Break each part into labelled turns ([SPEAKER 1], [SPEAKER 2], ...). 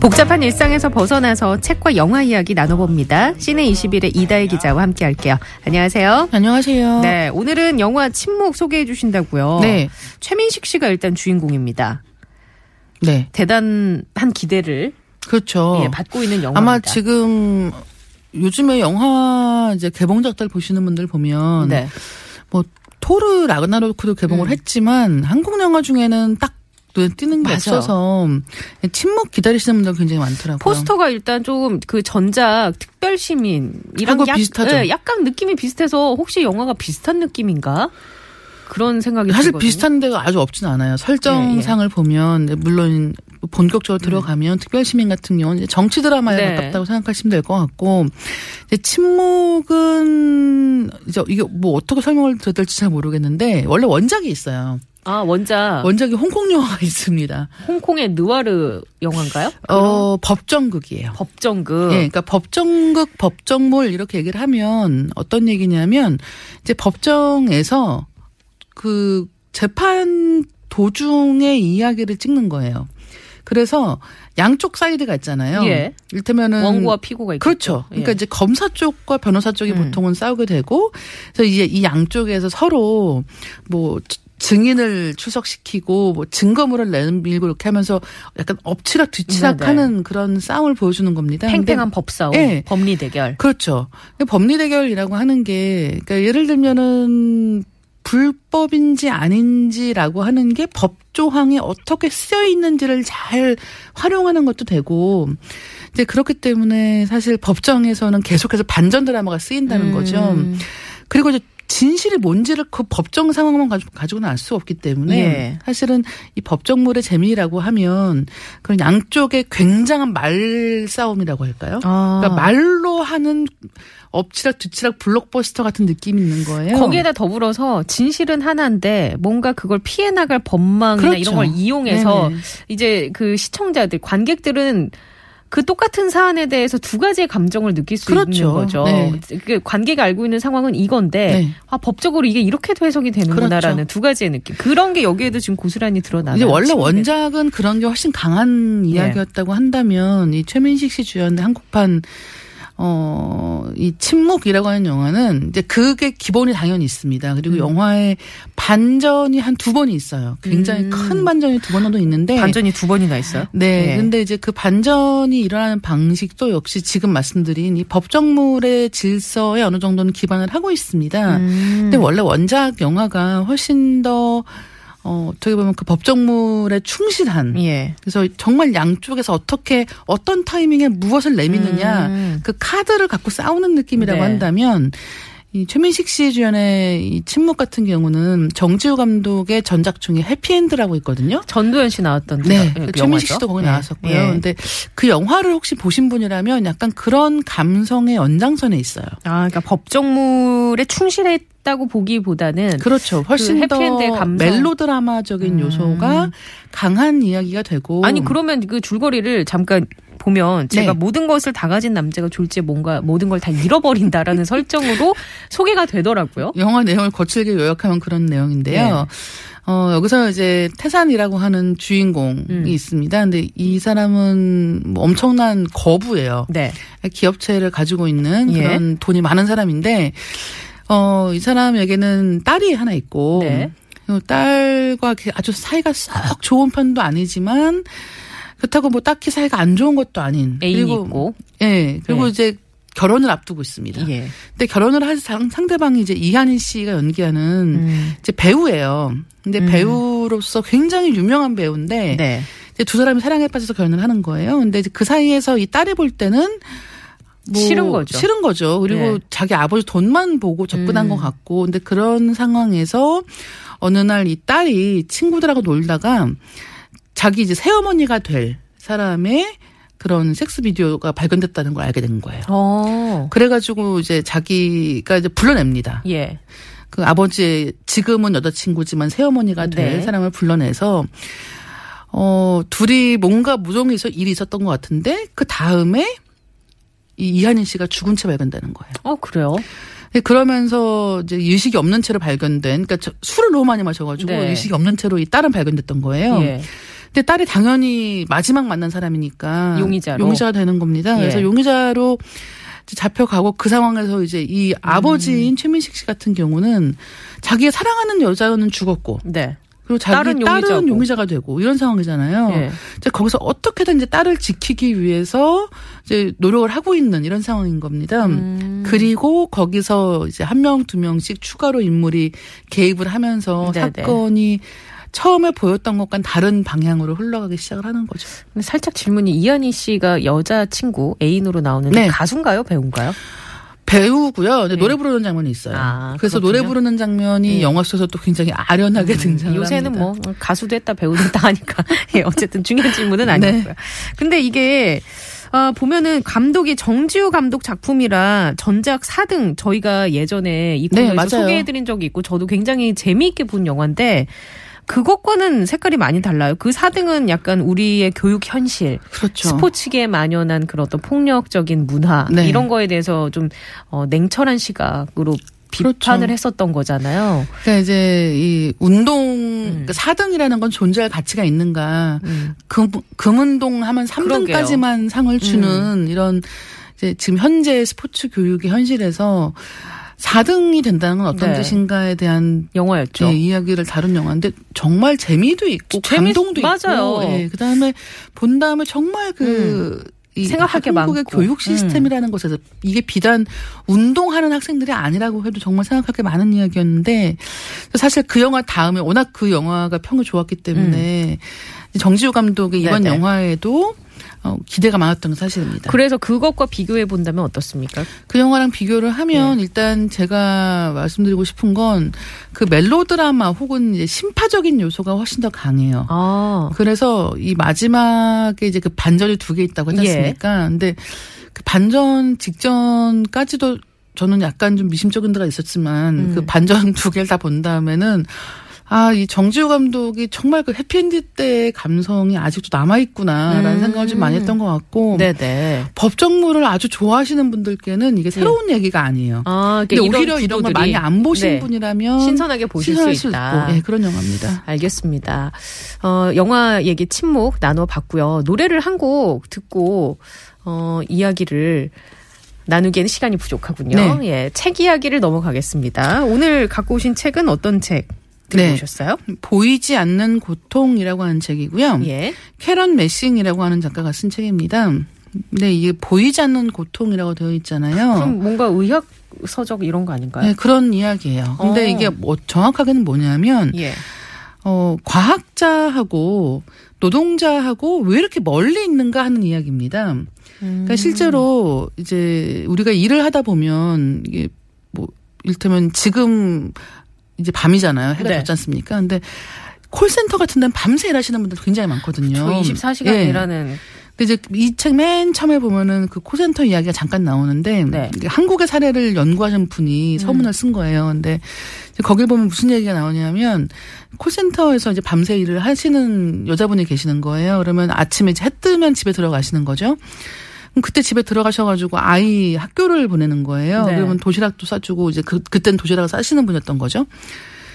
[SPEAKER 1] 복잡한 일상에서 벗어나서 책과 영화 이야기 나눠봅니다. 시내 21의 이다혜 기자와 함께 할게요. 안녕하세요.
[SPEAKER 2] 안녕하세요.
[SPEAKER 1] 네, 오늘은 영화 침묵 소개해 주신다고요.
[SPEAKER 2] 네.
[SPEAKER 1] 최민식 씨가 일단 주인공입니다.
[SPEAKER 2] 네.
[SPEAKER 1] 대단한 기대를
[SPEAKER 2] 그렇죠.
[SPEAKER 1] 예, 받고 있는 영화입니다.
[SPEAKER 2] 아마 지금 요즘에 영화 이제 개봉작들 보시는 분들 보면
[SPEAKER 1] 네.
[SPEAKER 2] 뭐 토르 라그나로크도 개봉을
[SPEAKER 1] 음.
[SPEAKER 2] 했지만 한국 영화 중에는 딱 눈에 띄는 게
[SPEAKER 1] 맞아.
[SPEAKER 2] 없어서 침묵 기다리시는 분들 굉장히 많더라고요.
[SPEAKER 1] 포스터가 일단 좀그 전작 특별 시민이랑
[SPEAKER 2] 하고
[SPEAKER 1] 약,
[SPEAKER 2] 비슷하죠.
[SPEAKER 1] 예, 약간 느낌이 비슷해서 혹시 영화가 비슷한 느낌인가? 그런 생각이
[SPEAKER 2] 사실
[SPEAKER 1] 들거든요.
[SPEAKER 2] 비슷한 데가 아주 없진 않아요. 설정상을 보면 물론 본격적으로 들어가면 특별 시민 같은 경우는 정치 드라마에
[SPEAKER 1] 네.
[SPEAKER 2] 가깝다고 생각하시면 될 것 같고 침묵은 이제 이게 뭐 어떻게 설명을 드려야 될지 잘 모르겠는데 원래 원작이 있어요.
[SPEAKER 1] 아 원작
[SPEAKER 2] 원작이 홍콩 영화가 있습니다.
[SPEAKER 1] 홍콩의 느와르 영화인가요?
[SPEAKER 2] 어 법정극이에요.
[SPEAKER 1] 법정극.
[SPEAKER 2] 예, 그러니까 법정극, 법정물 이렇게 얘기를 하면 어떤 얘기냐면 이제 법정에서 그 재판 도중의 이야기를 찍는 거예요. 그래서 양쪽 사이드가 있잖아요.
[SPEAKER 1] 예.
[SPEAKER 2] 이를테면은
[SPEAKER 1] 원고와 피고가 있죠.
[SPEAKER 2] 그렇죠. 그러니까 이제 검사 쪽과 변호사 쪽이
[SPEAKER 1] 음.
[SPEAKER 2] 보통은 싸우게 되고 그래서 이제 이 양쪽에서 서로 뭐 증인을 출석시키고 뭐 증거물을 내밀고 이렇게 하면서 약간 엎치락 뒤치락하는 그런 싸움을 보여주는 겁니다.
[SPEAKER 1] 팽팽한 법싸움,
[SPEAKER 2] 예.
[SPEAKER 1] 법리 대결.
[SPEAKER 2] 그렇죠. 법리 대결이라고 하는 게 그러니까 예를 들면은 불법인지 아닌지라고 하는 게 법조항에 어떻게 쓰여 있는지를 잘 활용하는 것도 되고 이제 그렇기 때문에 사실 법정에서는 계속해서 반전 드라마가 쓰인다는 거죠.
[SPEAKER 1] 음.
[SPEAKER 2] 그리고 이제 진실이 뭔지를 그 법정 상황만 가지고, 가지고는 알 수 없기 때문에
[SPEAKER 1] 예.
[SPEAKER 2] 사실은 이 법정물의 재미라고 하면 그런 양쪽의 굉장한 말 싸움이라고 할까요?
[SPEAKER 1] 아.
[SPEAKER 2] 그러니까 말로 하는 엎치락 뒤치락 블록버스터 같은 느낌이 있는 거예요.
[SPEAKER 1] 거기에다 더불어서 진실은 하나인데 뭔가 그걸 피해 나갈 법망이나
[SPEAKER 2] 그렇죠.
[SPEAKER 1] 이런 걸 이용해서
[SPEAKER 2] 네네.
[SPEAKER 1] 이제 그 시청자들 관객들은 그 똑같은 사안에 대해서 두 가지의 감정을 느낄 수
[SPEAKER 2] 그렇죠.
[SPEAKER 1] 있는 거죠.
[SPEAKER 2] 네.
[SPEAKER 1] 그 관객이 알고 있는 상황은 이건데
[SPEAKER 2] 네.
[SPEAKER 1] 아 법적으로 이게 이렇게도 해석이 되는구나라는
[SPEAKER 2] 그렇죠.
[SPEAKER 1] 두 가지의 느낌. 그런 게 여기에도 지금 고스란히 드러나요.
[SPEAKER 2] 이제 원래 원작은 그런 게 훨씬 강한
[SPEAKER 1] 예.
[SPEAKER 2] 이야기였다고 한다면 이 최민식 씨 주연의 한국판 어, 이 침묵이라고 하는 영화는 이제 그게 기본이 당연히 있습니다. 그리고
[SPEAKER 1] 음.
[SPEAKER 2] 영화에 반전이 한 두 번이 있어요. 굉장히
[SPEAKER 1] 음.
[SPEAKER 2] 큰 반전이 두 번 정도 있는데
[SPEAKER 1] 반전이 두 번이나 있어요.
[SPEAKER 2] 네.
[SPEAKER 1] 예.
[SPEAKER 2] 근데 이제 그 반전이 일어나는 방식도 역시 지금 말씀드린 이 법정물의 질서에 어느 정도는 기반을 하고 있습니다.
[SPEAKER 1] 음.
[SPEAKER 2] 근데 원래 원작 영화가 훨씬 더 어, 어떻게 보면 그 법정물에 충실한
[SPEAKER 1] 예.
[SPEAKER 2] 그래서 정말 양쪽에서 어떻게 어떤 타이밍에 무엇을 내미느냐
[SPEAKER 1] 음.
[SPEAKER 2] 그 카드를 갖고 싸우는 느낌이라고
[SPEAKER 1] 네.
[SPEAKER 2] 한다면 이 최민식 씨 주연의 이 침묵 같은 경우는 정지우 감독의 전작 중에 해피엔드라고 있거든요.
[SPEAKER 1] 전도연 씨 나왔던
[SPEAKER 2] 네, 그그 최민식. 씨도 거기
[SPEAKER 1] 예.
[SPEAKER 2] 나왔었고요.
[SPEAKER 1] 예.
[SPEAKER 2] 근데 그 영화를 혹시 보신 분이라면 약간 그런 감성의 연장선에 있어요.
[SPEAKER 1] 아, 그러니까 법정물에 충실했 다고 보기보다는
[SPEAKER 2] 그렇죠. 훨씬 그더
[SPEAKER 1] 해피엔드의 감성.
[SPEAKER 2] 멜로드라마적인
[SPEAKER 1] 음.
[SPEAKER 2] 요소가 강한 이야기가 되고
[SPEAKER 1] 아니 그러면 그 줄거리를 잠깐 보면 제가
[SPEAKER 2] 네.
[SPEAKER 1] 모든 것을 다 가진 남자가 졸지에 뭔가 모든 걸 다 잃어버린다라는 설정으로 소개가 되더라고요.
[SPEAKER 2] 영화 내용을 거칠게 요약하면 그런 내용인데요.
[SPEAKER 1] 네.
[SPEAKER 2] 어, 여기서 이제 태산이라고 하는 주인공이
[SPEAKER 1] 음.
[SPEAKER 2] 있습니다. 근데 이 사람은 뭐 엄청난 거부예요.
[SPEAKER 1] 네.
[SPEAKER 2] 기업체를 가지고 있는
[SPEAKER 1] 예.
[SPEAKER 2] 그런 돈이 많은 사람인데, 어, 이 사람에게는 딸이 하나 있고,
[SPEAKER 1] 네.
[SPEAKER 2] 그 딸과 이렇게 아주 사이가 썩 좋은 편도 아니지만, 그렇다고 뭐 딱히 사이가 안 좋은 것도 아닌. 그리고,
[SPEAKER 1] 있고.
[SPEAKER 2] 예. 그리고
[SPEAKER 1] 네.
[SPEAKER 2] 이제 결혼을 앞두고 있습니다.
[SPEAKER 1] 예.
[SPEAKER 2] 근데 결혼을 할 상- 상대방이 이제 이한희 씨가 연기하는
[SPEAKER 1] 음.
[SPEAKER 2] 이제 배우예요. 근데
[SPEAKER 1] 음.
[SPEAKER 2] 배우로서 굉장히 유명한 배우인데
[SPEAKER 1] 네.
[SPEAKER 2] 이제 두 사람이 사랑에 빠져서 결혼을 하는 거예요. 근데 그 사이에서 이 딸이 볼 때는 뭐
[SPEAKER 1] 싫은 거죠.
[SPEAKER 2] 싫은 거죠. 그리고
[SPEAKER 1] 네.
[SPEAKER 2] 자기 아버지 돈만 보고 접근한
[SPEAKER 1] 음.
[SPEAKER 2] 것 같고. 근데 그런 상황에서 어느 날 이 딸이 친구들하고 놀다가 자기 이제 새어머니가 될 사람의 그런 섹스 비디오가 발견됐다는 걸 알게 된 거예요.
[SPEAKER 1] 어.
[SPEAKER 2] 그래가지고 이제 자기가 이제 불러냅니다.
[SPEAKER 1] 예.
[SPEAKER 2] 그 아버지의 지금은 여자친구지만 새어머니가 될
[SPEAKER 1] 네.
[SPEAKER 2] 사람을 불러내서 어 둘이 뭔가 무정에서 일이 있었던 것 같은데 그 다음에 이 이한희 씨가 죽은 채 발견되는 거예요.
[SPEAKER 1] 어, 그래요?
[SPEAKER 2] 네, 그러면서 이제 의식이 없는 채로 발견된, 그러니까 저- 술을 너무 많이 마셔가지고
[SPEAKER 1] 네.
[SPEAKER 2] 의식이 없는 채로 이 딸은 발견됐던 거예요.
[SPEAKER 1] 예.
[SPEAKER 2] 근데 딸이 당연히 마지막 만난 사람이니까
[SPEAKER 1] 용의자로.
[SPEAKER 2] 용의자가 되는 겁니다. 그래서
[SPEAKER 1] 예.
[SPEAKER 2] 용의자로 이제 잡혀가고 그 상황에서 이제 이
[SPEAKER 1] 음.
[SPEAKER 2] 아버지인 최민식 씨 같은 경우는 자기가 사랑하는 여자는 죽었고
[SPEAKER 1] 네.
[SPEAKER 2] 그리고 자기 딸은,
[SPEAKER 1] 용의자고.
[SPEAKER 2] 용의자가 되고 이런 상황이잖아요.
[SPEAKER 1] 예.
[SPEAKER 2] 이제 거기서 어떻게든 이제 딸을 지키기 위해서 이제 노력을 하고 있는 이런 상황인 겁니다.
[SPEAKER 1] 음.
[SPEAKER 2] 그리고 거기서 이제 한 명, 두 명씩 추가로 인물이 개입을 하면서
[SPEAKER 1] 네네.
[SPEAKER 2] 사건이 처음에 보였던 것과는 다른 방향으로 흘러가기 시작을 하는 거죠.
[SPEAKER 1] 근데 살짝 질문이 이한희 씨가 여자 친구 애인으로 나오는데
[SPEAKER 2] 네.
[SPEAKER 1] 가수인가요, 배우인가요?
[SPEAKER 2] 배우고요. 근데
[SPEAKER 1] 네.
[SPEAKER 2] 노래 부르는 장면이 있어요.
[SPEAKER 1] 아,
[SPEAKER 2] 그래서
[SPEAKER 1] 그렇군요.
[SPEAKER 2] 노래 부르는 장면이
[SPEAKER 1] 네.
[SPEAKER 2] 영화 속에서 또 굉장히 아련하게 등장을
[SPEAKER 1] 요새는
[SPEAKER 2] 합니다.
[SPEAKER 1] 뭐 가수도 했다 배우도 했다 하니까 예, 어쨌든 중요한 질문은
[SPEAKER 2] 네.
[SPEAKER 1] 아니고요. 근데 이게 아, 보면은 감독이 정지우 감독 작품이라 전작 4등 저희가 예전에 이
[SPEAKER 2] 네,
[SPEAKER 1] 코너에서
[SPEAKER 2] 맞아요.
[SPEAKER 1] 소개해드린 적이 있고 저도 굉장히 재미있게 본 영화인데 그것과는 색깔이 많이 달라요. 그 4등은 약간 우리의 교육 현실,
[SPEAKER 2] 그렇죠.
[SPEAKER 1] 스포츠계에 만연한 그런 어떤 폭력적인 문화
[SPEAKER 2] 네.
[SPEAKER 1] 이런 거에 대해서 좀 어, 냉철한 시각으로 비판을
[SPEAKER 2] 그렇죠.
[SPEAKER 1] 했었던 거잖아요.
[SPEAKER 2] 그러니까 이제 이 운동
[SPEAKER 1] 음.
[SPEAKER 2] 그 4등이라는 건 존재할 가치가 있는가?
[SPEAKER 1] 음.
[SPEAKER 2] 금, 금운동 하면 3등까지만 상을 주는 이런 이제 지금 현재 스포츠 교육의 현실에서 4등이 된다는 건 어떤
[SPEAKER 1] 네.
[SPEAKER 2] 뜻인가에 대한
[SPEAKER 1] 영화였죠.
[SPEAKER 2] 예, 이야기를 다룬 영화인데 정말 재미도 있고
[SPEAKER 1] 재밌-
[SPEAKER 2] 감동도
[SPEAKER 1] 맞아요.
[SPEAKER 2] 있고 예, 그다음에 본 다음에 정말 그이
[SPEAKER 1] 생각할 게
[SPEAKER 2] 한국의
[SPEAKER 1] 많고.
[SPEAKER 2] 교육 시스템이라는 것에서 이게 비단 운동하는 학생들이 아니라고 해도 정말 생각할 게 많은 이야기였는데 사실 그 영화 다음에 워낙 그 영화가 평이 좋았기 때문에 정지우 감독의 이번
[SPEAKER 1] 음. 네네.
[SPEAKER 2] 영화에도 어, 기대가 많았던 건 사실입니다.
[SPEAKER 1] 그래서 그것과 비교해 본다면 어떻습니까?
[SPEAKER 2] 그 영화랑 비교를 하면
[SPEAKER 1] 네.
[SPEAKER 2] 일단 제가 말씀드리고 싶은 건 그 멜로드라마 혹은 이제 심파적인 요소가 훨씬 더 강해요.
[SPEAKER 1] 아,
[SPEAKER 2] 그래서 이 마지막에 이제 그 반전이 두 개 있다고 했지
[SPEAKER 1] 예.
[SPEAKER 2] 않습니까? 근데 그 반전 직전까지도 저는 약간 좀 미심쩍은 데가 있었지만
[SPEAKER 1] 음.
[SPEAKER 2] 그 반전 두 개를 다 본 다음에는 아, 이 정지우 감독이 정말 그 해피엔드 때의 감성이 아직도 남아있구나라는
[SPEAKER 1] 음.
[SPEAKER 2] 생각을 좀 많이 했던 것 같고.
[SPEAKER 1] 네네.
[SPEAKER 2] 법정물을 아주 좋아하시는 분들께는 이게 새로운 얘기가 아니에요.
[SPEAKER 1] 아,
[SPEAKER 2] 근데
[SPEAKER 1] 그러니까
[SPEAKER 2] 오히려 이런 걸 많이 안 보신
[SPEAKER 1] 네.
[SPEAKER 2] 분이라면
[SPEAKER 1] 신선하게 보실
[SPEAKER 2] 신선할
[SPEAKER 1] 수 있다.
[SPEAKER 2] 있고, 예, 그런 영화입니다.
[SPEAKER 1] 알겠습니다. 어, 영화 얘기 침묵 나눠봤고요. 노래를 한 곡 듣고 어, 이야기를 나누기에는 시간이 부족하군요.
[SPEAKER 2] 네.
[SPEAKER 1] 예, 책 이야기를 넘어가겠습니다. 오늘 갖고 오신 책은 어떤 책
[SPEAKER 2] 네.
[SPEAKER 1] 오셨어요?
[SPEAKER 2] 보이지 않는 고통이라고 하는 책이고요.
[SPEAKER 1] 예.
[SPEAKER 2] 캐런 메싱이라고 하는 작가가 쓴 책입니다. 네, 이게 보이지 않는 고통이라고 되어 있잖아요.
[SPEAKER 1] 그럼 뭔가 의학 서적 이런 거 아닌가요?
[SPEAKER 2] 네, 그런 이야기예요. 근데
[SPEAKER 1] 어.
[SPEAKER 2] 이게 뭐 정확하게는 뭐냐면
[SPEAKER 1] 예.
[SPEAKER 2] 어, 과학자하고 노동자하고 왜 이렇게 멀리 있는가 하는 이야기입니다.
[SPEAKER 1] 음.
[SPEAKER 2] 그러니까 실제로 이제 우리가 일을 하다 보면 이게 뭐 일테면 지금 이제 밤이잖아요. 해가
[SPEAKER 1] 네.
[SPEAKER 2] 졌지 않습니까? 근데 콜센터 같은 데는 밤새 일하시는 분들 굉장히 많거든요.
[SPEAKER 1] 저 24시간
[SPEAKER 2] 예.
[SPEAKER 1] 일하는
[SPEAKER 2] 근데 이제 이 책 맨 처음에 보면은 그 콜센터 이야기가 잠깐 나오는데
[SPEAKER 1] 네.
[SPEAKER 2] 한국의 사례를 연구하신 분이 서문을 쓴 거예요. 근데 거길 보면 무슨 얘기가 나오냐면 콜센터에서 이제 밤새 일을 하시는 여자분이 계시는 거예요. 그러면 아침에 이제 해 뜨면 집에 들어가시는 거죠. 그때 집에 들어가셔가지고 아이 학교를 보내는 거예요.
[SPEAKER 1] 네.
[SPEAKER 2] 그러면 도시락도 싸주고 이제 그 그때는 도시락을 싸시는 분이었던 거죠.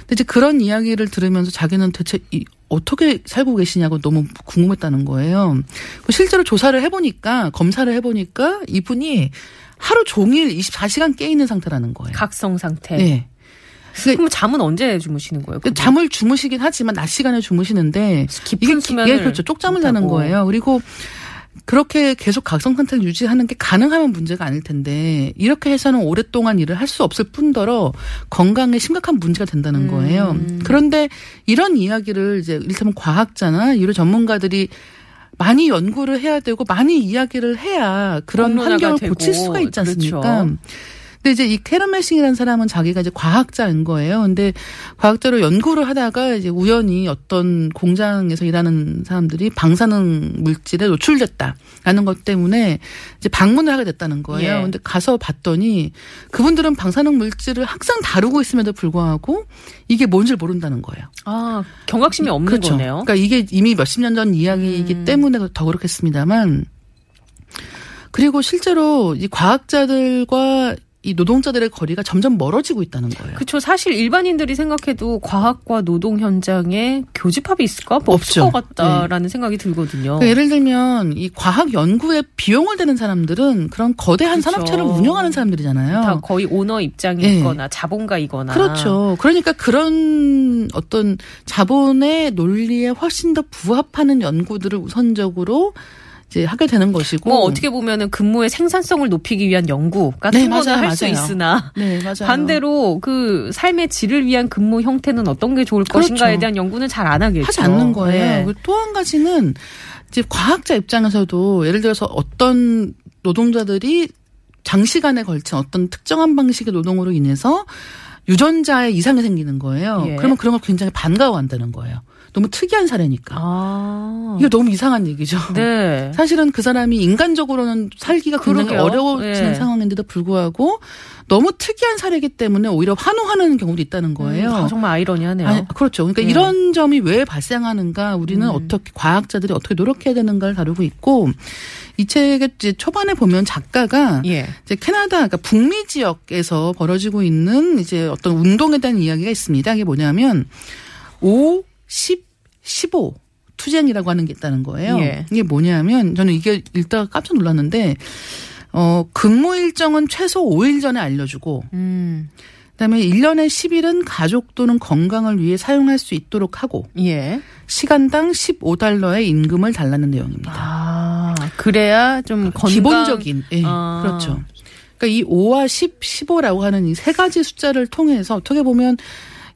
[SPEAKER 2] 근데 이제 그런 이야기를 들으면서 자기는 대체 이 어떻게 살고 계시냐고 너무 궁금했다는 거예요. 실제로 조사를 해보니까 검사를 해보니까 이분이 하루 종일 24시간 깨 있는 상태라는 거예요.
[SPEAKER 1] 각성 상태.
[SPEAKER 2] 네.
[SPEAKER 1] 그럼 잠은 언제 주무시는 거예요?
[SPEAKER 2] 그 잠을 주무시긴 하지만 낮 시간에 주무시는데
[SPEAKER 1] 깊은 수면을
[SPEAKER 2] 예, 그렇죠. 쪽잠을 자는. 거예요. 그리고 그렇게 계속 각성 상태를 유지하는 게 가능하면 문제가 아닐 텐데 이렇게 해서는 오랫동안 일을 할 수 없을 뿐더러 건강에 심각한 문제가 된다는 거예요.
[SPEAKER 1] 음.
[SPEAKER 2] 그런데 이런 이야기를 이제 이를테면 과학자나 이런 전문가들이 많이 연구를 해야 되고 많이 이야기를 해야 그런 환경을
[SPEAKER 1] 되고,
[SPEAKER 2] 고칠 수가 있지 않습니까?
[SPEAKER 1] 그렇죠.
[SPEAKER 2] 근데 이제 이 캐런 메싱이라는 사람은 자기가 이제 과학자인 거예요. 근데 과학자로 연구를 하다가 이제 우연히 어떤 공장에서 일하는 사람들이 방사능 물질에 노출됐다라는 것 때문에 이제 방문을 하게 됐다는 거예요.
[SPEAKER 1] 예.
[SPEAKER 2] 근데 가서 봤더니 그분들은 방사능 물질을 항상 다루고 있음에도 불구하고 이게 뭔지 모른다는 거예요.
[SPEAKER 1] 아, 경각심이 없는
[SPEAKER 2] 그렇죠.
[SPEAKER 1] 거네요.
[SPEAKER 2] 그러니까 이게 이미 몇십 년 전 이야기이기
[SPEAKER 1] 음.
[SPEAKER 2] 때문에 더 그렇겠습니다만 그리고 실제로 이 과학자들과 이 노동자들의 거리가 점점 멀어지고 있다는 거예요.
[SPEAKER 1] 그렇죠. 사실 일반인들이 생각해도 과학과 노동 현장에 교집합이 있을까? 뭐 없을.
[SPEAKER 2] 네.
[SPEAKER 1] 것 같다라는 생각이 들거든요.
[SPEAKER 2] 그러니까 예를 들면 이 과학 연구에 비용을 대는 사람들은 그런 거대한
[SPEAKER 1] 그렇죠.
[SPEAKER 2] 산업체를 운영하는 사람들이잖아요.
[SPEAKER 1] 다 거의 오너 입장이
[SPEAKER 2] 예.
[SPEAKER 1] 있거나 자본가이거나
[SPEAKER 2] 그렇죠. 그러니까 그런 어떤 자본의 논리에 훨씬 더 부합하는 연구들을 우선적으로 이제 하게 되는 것이고.
[SPEAKER 1] 뭐 어떻게 보면은 근무의 생산성을 높이기 위한 연구 같은
[SPEAKER 2] 네,
[SPEAKER 1] 거는 할 수. 있으나
[SPEAKER 2] 네, 맞아요.
[SPEAKER 1] 반대로 그 삶의 질을 위한 근무 형태는 어떤 게 좋을
[SPEAKER 2] 그렇죠.
[SPEAKER 1] 것인가에 대한 연구는 잘 안 하겠죠.
[SPEAKER 2] 하지 않는 거예요.
[SPEAKER 1] 네.
[SPEAKER 2] 또한 가지는 이제 과학자 입장에서도 예를 들어서 어떤 노동자들이 장시간에 걸친 어떤 특정한 방식의 노동으로 인해서 유전자에 이상이 생기는 거예요.
[SPEAKER 1] 예.
[SPEAKER 2] 그러면 그런 걸 굉장히 반가워한다는 거예요. 너무 특이한 사례니까.
[SPEAKER 1] 아.
[SPEAKER 2] 이거 너무 이상한 얘기죠.
[SPEAKER 1] 네.
[SPEAKER 2] 사실은 그 사람이 인간적으로는 살기가 굉장히
[SPEAKER 1] 그러게요.
[SPEAKER 2] 어려워지는
[SPEAKER 1] 예.
[SPEAKER 2] 상황인데도 불구하고 너무 특이한 사례이기 때문에 오히려 환호하는 경우도 있다는 거예요.
[SPEAKER 1] 음, 아, 정말 아이러니하네요.
[SPEAKER 2] 아니, 그렇죠. 그러니까
[SPEAKER 1] 예.
[SPEAKER 2] 이런 점이 왜 발생하는가 우리는
[SPEAKER 1] 음.
[SPEAKER 2] 어떻게 과학자들이 어떻게 노력해야 되는가를 다루고 있고 이 책의 이제 초반에 보면 작가가
[SPEAKER 1] 예.
[SPEAKER 2] 이제 캐나다 그러니까 북미 지역에서 벌어지고 있는 이제 어떤 운동에 대한 이야기가 있습니다. 이게 뭐냐면 5, 10, 15 투쟁이라고 하는 게 있다는 거예요.
[SPEAKER 1] 예.
[SPEAKER 2] 이게 뭐냐면 저는 이게 읽다가 깜짝 놀랐는데 어 근무 일정은 최소 5일 전에 알려주고
[SPEAKER 1] 음.
[SPEAKER 2] 그다음에 1년에 10일은 가족 또는 건강을 위해 사용할 수 있도록 하고
[SPEAKER 1] 예.
[SPEAKER 2] 시간당 15달러의 임금을 달라는 내용입니다.
[SPEAKER 1] 아, 그래야 좀 건강
[SPEAKER 2] 기본적인 예,
[SPEAKER 1] 아.
[SPEAKER 2] 그렇죠. 그러니까 이 5와 10, 15라고 하는 이 세 가지 숫자를 통해서 어떻게 보면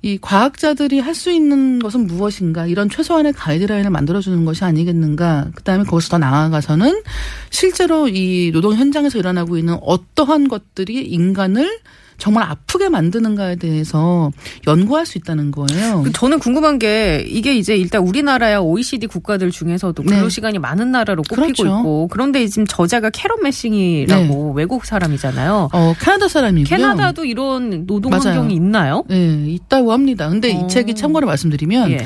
[SPEAKER 2] 이 과학자들이 할 수 있는 것은 무엇인가 이런 최소한의 가이드라인을 만들어주는 것이 아니겠는가. 그다음에 거기서 더 나아가서는 실제로 이 노동 현장에서 일어나고 있는 어떠한 것들이 인간을 정말 아프게 만드는가에 대해서 연구할 수 있다는 거예요.
[SPEAKER 1] 그 저는 궁금한 게 이게 이제 일단 우리나라야 OECD 국가들 중에서도
[SPEAKER 2] 네.
[SPEAKER 1] 근로 시간이 많은 나라로 꼽히고
[SPEAKER 2] 그렇죠. 네.
[SPEAKER 1] 있고 그런데 지금 저자가 캐런 메싱이라고 외국 사람이잖아요.
[SPEAKER 2] 어, 캐나다 사람이고요.
[SPEAKER 1] 캐나다도 이런 노동
[SPEAKER 2] 맞아요.
[SPEAKER 1] 환경이 있나요?
[SPEAKER 2] 네, 있다고 합니다. 근데
[SPEAKER 1] 어.
[SPEAKER 2] 이 책이 참고로 말씀드리면
[SPEAKER 1] 예.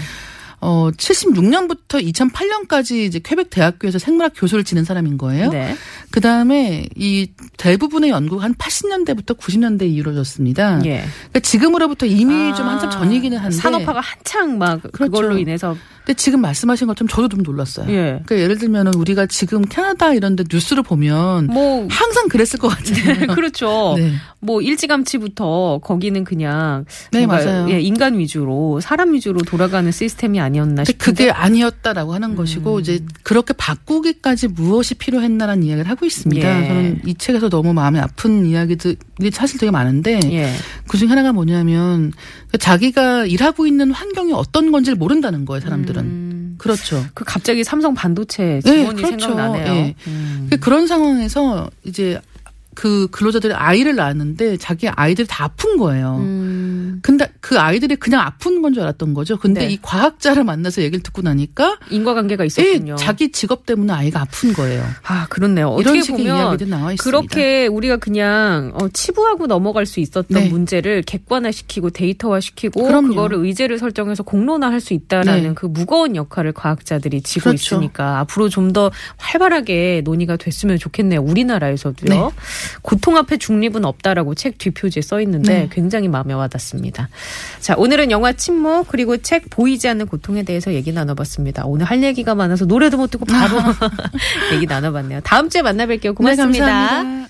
[SPEAKER 2] 어 76년부터 2008년까지 이제 퀘벡 대학교에서 생물학 교수를 지낸 사람인 거예요.
[SPEAKER 1] 네.
[SPEAKER 2] 그 다음에 이 대부분의 연구가 한 80년대부터 90년대에 이루어졌습니다.
[SPEAKER 1] 예.
[SPEAKER 2] 그러니까 지금으로부터 이미 좀
[SPEAKER 1] 아,
[SPEAKER 2] 한참 전이기는 한데.
[SPEAKER 1] 산업화가 한창 막그
[SPEAKER 2] 그렇죠.
[SPEAKER 1] 걸로 인해서
[SPEAKER 2] 근데 지금 말씀하신 것처럼 저도 좀 놀랐어요.
[SPEAKER 1] 예.
[SPEAKER 2] 그러니까 예를 들면은 우리가 지금 캐나다 이런 데 뉴스를 보면
[SPEAKER 1] 뭐
[SPEAKER 2] 항상 그랬을 것 같아요.
[SPEAKER 1] 그렇죠.
[SPEAKER 2] 네.
[SPEAKER 1] 뭐 일찌감치부터 거기는 그냥
[SPEAKER 2] 네, 맞아요.
[SPEAKER 1] 예, 인간 위주로 사람 위주로 돌아가는 시스템이 아니 었나
[SPEAKER 2] 근데
[SPEAKER 1] 싶은데
[SPEAKER 2] 그게 아니었다라고 하는 것이고
[SPEAKER 1] 음.
[SPEAKER 2] 이제 그렇게 바꾸기까지 무엇이 필요했나라는 이야기를 하고 있습니다.
[SPEAKER 1] 예.
[SPEAKER 2] 저는 이 책에서 너무 마음이 아픈 이야기들이 사실 되게 많은데
[SPEAKER 1] 예.
[SPEAKER 2] 그중 하나가 뭐냐면 그 자기가 일하고 있는 환경이 어떤 건지를 모른다는 거예요, 사람들은.
[SPEAKER 1] 음,
[SPEAKER 2] 그렇죠.
[SPEAKER 1] 그 갑자기 삼성 반도체
[SPEAKER 2] 네,
[SPEAKER 1] 직원이
[SPEAKER 2] 그렇죠.
[SPEAKER 1] 생각나네요.
[SPEAKER 2] 예.
[SPEAKER 1] 음.
[SPEAKER 2] 그 그런 상황에서 이제 그 근로자들이 아이를 낳았는데 자기 아이들이 다 아픈 거예요.
[SPEAKER 1] 음,
[SPEAKER 2] 근데 그 아이들이 그냥 아픈 건 줄 알았던 거죠. 근데
[SPEAKER 1] 네.
[SPEAKER 2] 이 과학자를 만나서 얘기를 듣고 나니까
[SPEAKER 1] 인과관계가
[SPEAKER 2] 예,
[SPEAKER 1] 있었군요.
[SPEAKER 2] 자기 직업 때문에 아이가 아픈 거예요.
[SPEAKER 1] 아 그렇네요. 어떻게 보면. 그렇게 우리가 그냥 어, 치부하고 넘어갈 수 있었던
[SPEAKER 2] 네.
[SPEAKER 1] 문제를 객관화시키고 데이터화시키고
[SPEAKER 2] 그럼요.
[SPEAKER 1] 그거를 의제를 설정해서 공론화할 수 있다라는
[SPEAKER 2] 네.
[SPEAKER 1] 그 무거운 역할을 과학자들이 지고
[SPEAKER 2] 그렇죠.
[SPEAKER 1] 있으니까 앞으로 좀 더 활발하게 논의가 됐으면 좋겠네요. 우리나라에서도요.
[SPEAKER 2] 네.
[SPEAKER 1] 고통 앞에 중립은 없다라고 책 뒷표지에 써 있는데
[SPEAKER 2] 네.
[SPEAKER 1] 굉장히 마음에 와닿습니다. 자, 오늘은 영화 침묵 그리고 책 보이지 않는 고통에 대해서 얘기 나눠봤습니다. 오늘 할 얘기가 많아서 노래도 못 듣고 바로 얘기 나눠봤네요. 다음 주에 만나뵐게요. 고맙습니다.
[SPEAKER 2] 네.